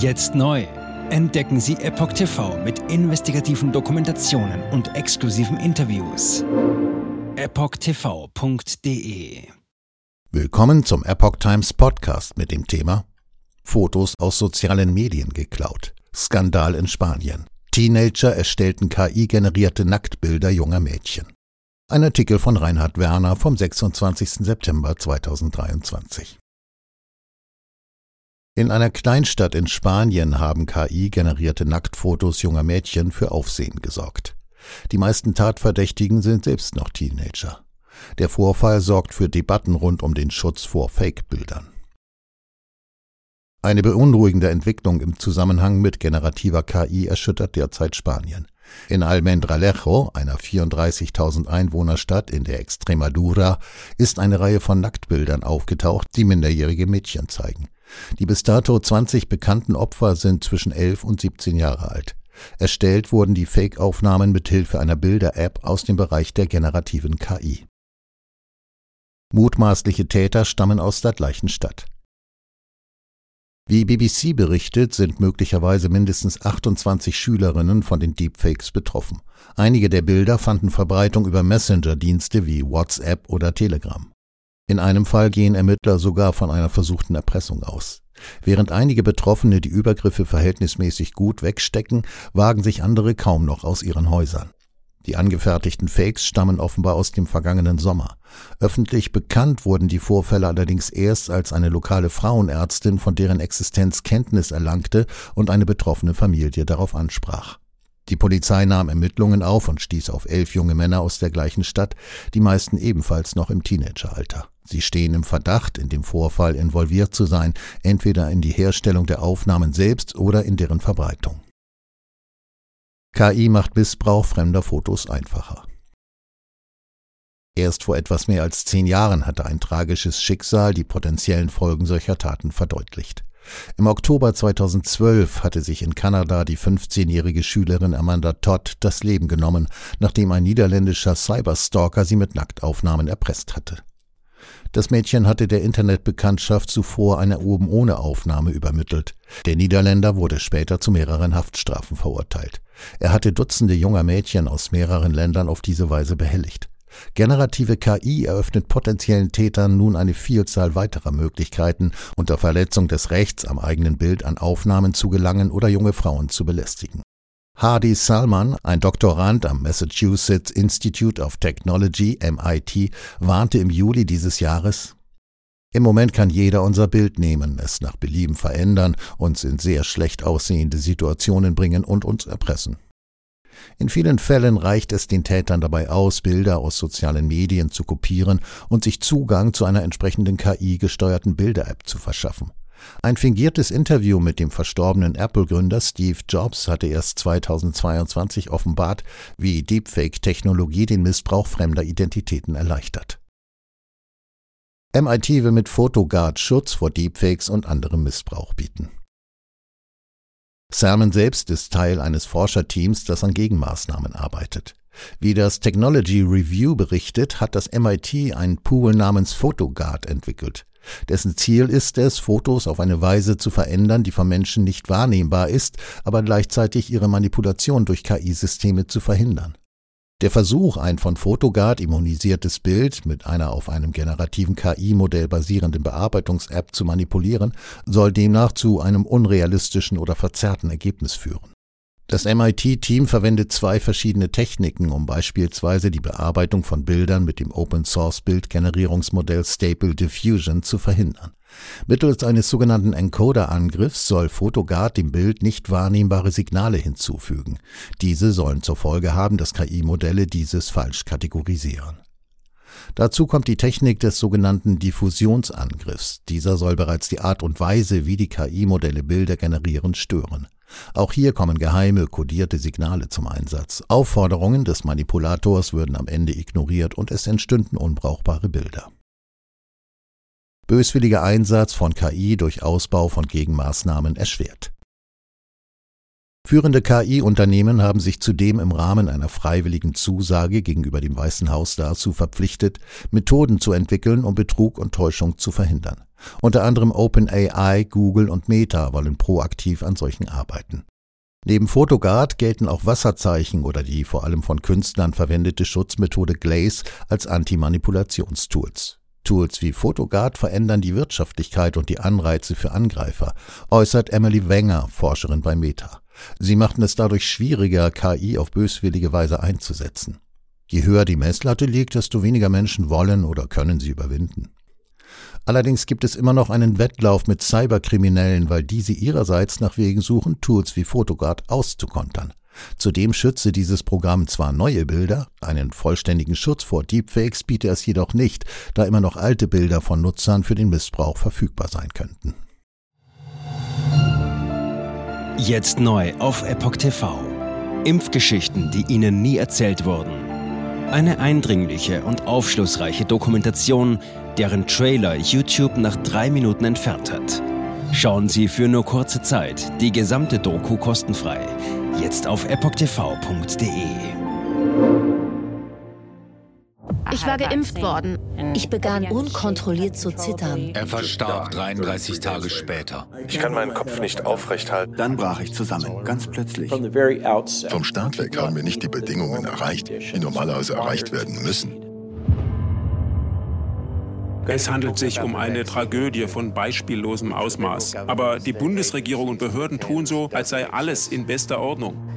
Jetzt neu. Entdecken Sie Epoch TV mit investigativen Dokumentationen und exklusiven Interviews. EpochTV.de Willkommen zum Epoch Times Podcast mit dem Thema Fotos aus sozialen Medien geklaut. Skandal in Spanien. Teenager erstellten KI-generierte Nacktbilder junger Mädchen. Ein Artikel von Reinhard Werner vom 26. September 2023. In einer Kleinstadt in Spanien haben KI-generierte Nacktfotos junger Mädchen für Aufsehen gesorgt. Die meisten Tatverdächtigen sind selbst noch Teenager. Der Vorfall sorgt für Debatten rund um den Schutz vor Fake-Bildern. Eine beunruhigende Entwicklung im Zusammenhang mit generativer KI erschüttert derzeit Spanien. In Almendralejo, einer 34.000 Einwohnerstadt in der Extremadura, ist eine Reihe von Nacktbildern aufgetaucht, die minderjährige Mädchen zeigen. Die bis dato 20 bekannten Opfer sind zwischen 11 und 17 Jahre alt. Erstellt wurden die Fake-Aufnahmen mit Hilfe einer Bilder-App aus dem Bereich der generativen KI. Mutmaßliche Täter stammen aus der gleichen Stadt. Wie BBC berichtet, sind möglicherweise mindestens 28 Schülerinnen von den Deepfakes betroffen. Einige der Bilder fanden Verbreitung über Messenger-Dienste wie WhatsApp oder Telegram. In einem Fall gehen Ermittler sogar von einer versuchten Erpressung aus. Während einige Betroffene die Übergriffe verhältnismäßig gut wegstecken, wagen sich andere kaum noch aus ihren Häusern. Die angefertigten Fakes stammen offenbar aus dem vergangenen Sommer. Öffentlich bekannt wurden die Vorfälle allerdings erst, als eine lokale Frauenärztin von deren Existenz Kenntnis erlangte und eine betroffene Familie darauf ansprach. Die Polizei nahm Ermittlungen auf und stieß auf elf junge Männer aus der gleichen Stadt, die meisten ebenfalls noch im Teenageralter. Sie stehen im Verdacht, in dem Vorfall involviert zu sein, entweder in die Herstellung der Aufnahmen selbst oder in deren Verbreitung. KI macht Missbrauch fremder Fotos einfacher. Erst vor etwas mehr als zehn Jahren hatte ein tragisches Schicksal die potenziellen Folgen solcher Taten verdeutlicht. Im Oktober 2012 hatte sich in Kanada die 15-jährige Schülerin Amanda Todd das Leben genommen, nachdem ein niederländischer Cyberstalker sie mit Nacktaufnahmen erpresst hatte. Das Mädchen hatte der Internetbekanntschaft zuvor eine oben ohne Aufnahme übermittelt. Der Niederländer wurde später zu mehreren Haftstrafen verurteilt. Er hatte Dutzende junger Mädchen aus mehreren Ländern auf diese Weise behelligt. Generative KI eröffnet potenziellen Tätern nun eine Vielzahl weiterer Möglichkeiten, unter Verletzung des Rechts am eigenen Bild an Aufnahmen zu gelangen oder junge Frauen zu belästigen. Hardy Salman, ein Doktorand am Massachusetts Institute of Technology MIT, warnte im Juli dieses Jahres, im Moment kann jeder unser Bild nehmen, es nach Belieben verändern, uns in sehr schlecht aussehende Situationen bringen und uns erpressen. In vielen Fällen reicht es den Tätern dabei aus, Bilder aus sozialen Medien zu kopieren und sich Zugang zu einer entsprechenden KI-gesteuerten Bilder-App zu verschaffen. Ein fingiertes Interview mit dem verstorbenen Apple-Gründer Steve Jobs hatte erst 2022 offenbart, wie Deepfake-Technologie den Missbrauch fremder Identitäten erleichtert. MIT will mit PhotoGuard Schutz vor Deepfakes und anderem Missbrauch bieten. Salmon selbst ist Teil eines Forscherteams, das an Gegenmaßnahmen arbeitet. Wie das Technology Review berichtet, hat das MIT einen Pool namens PhotoGuard entwickelt. Dessen Ziel ist es, Fotos auf eine Weise zu verändern, die vom Menschen nicht wahrnehmbar ist, aber gleichzeitig ihre Manipulation durch KI-Systeme zu verhindern. Der Versuch, ein von Photogard immunisiertes Bild mit einer auf einem generativen KI-Modell basierenden Bearbeitungs-App zu manipulieren, soll demnach zu einem unrealistischen oder verzerrten Ergebnis führen. Das MIT-Team verwendet zwei verschiedene Techniken, um beispielsweise die Bearbeitung von Bildern mit dem Open-Source-Bildgenerierungsmodell Stable Diffusion zu verhindern. Mittels eines sogenannten Encoder-Angriffs soll Photogard dem Bild nicht wahrnehmbare Signale hinzufügen. Diese sollen zur Folge haben, dass KI-Modelle dieses falsch kategorisieren. Dazu kommt die Technik des sogenannten Diffusionsangriffs. Dieser soll bereits die Art und Weise, wie die KI-Modelle Bilder generieren, stören. Auch hier kommen geheime, kodierte Signale zum Einsatz. Aufforderungen des Manipulators würden am Ende ignoriert und es entstünden unbrauchbare Bilder. Böswilliger Einsatz von KI durch Ausbau von Gegenmaßnahmen erschwert. Führende KI-Unternehmen haben sich zudem im Rahmen einer freiwilligen Zusage gegenüber dem Weißen Haus dazu verpflichtet, Methoden zu entwickeln, um Betrug und Täuschung zu verhindern. Unter anderem OpenAI, Google und Meta wollen proaktiv an solchen arbeiten. Neben Photogard gelten auch Wasserzeichen oder die vor allem von Künstlern verwendete Schutzmethode Glaze als Antimanipulationstools. Tools wie Photogard verändern die Wirtschaftlichkeit und die Anreize für Angreifer, äußert Emily Wenger, Forscherin bei Meta. Sie machten es dadurch schwieriger, KI auf böswillige Weise einzusetzen. Je höher die Messlatte liegt, desto weniger Menschen wollen oder können sie überwinden. Allerdings gibt es immer noch einen Wettlauf mit Cyberkriminellen, weil diese ihrerseits nach Wegen suchen, Tools wie Photogard auszukontern. Zudem schütze dieses Programm zwar neue Bilder, einen vollständigen Schutz vor Deepfakes biete es jedoch nicht, da immer noch alte Bilder von Nutzern für den Missbrauch verfügbar sein könnten. Jetzt neu auf Epoch TV. Impfgeschichten, die Ihnen nie erzählt wurden. Eine eindringliche und aufschlussreiche Dokumentation, deren Trailer YouTube nach drei Minuten entfernt hat. Schauen Sie für nur kurze Zeit die gesamte Doku kostenfrei. Jetzt auf epochtv.de. Ich war geimpft worden. Ich begann unkontrolliert zu zittern. Er verstarb 33 Tage später. Ich kann meinen Kopf nicht aufrecht halten. Dann brach ich zusammen, ganz plötzlich. Vom Start weg haben wir nicht die Bedingungen erreicht, die normalerweise erreicht werden müssen. Es handelt sich um eine Tragödie von beispiellosem Ausmaß. Aber die Bundesregierung und Behörden tun so, als sei alles in bester Ordnung.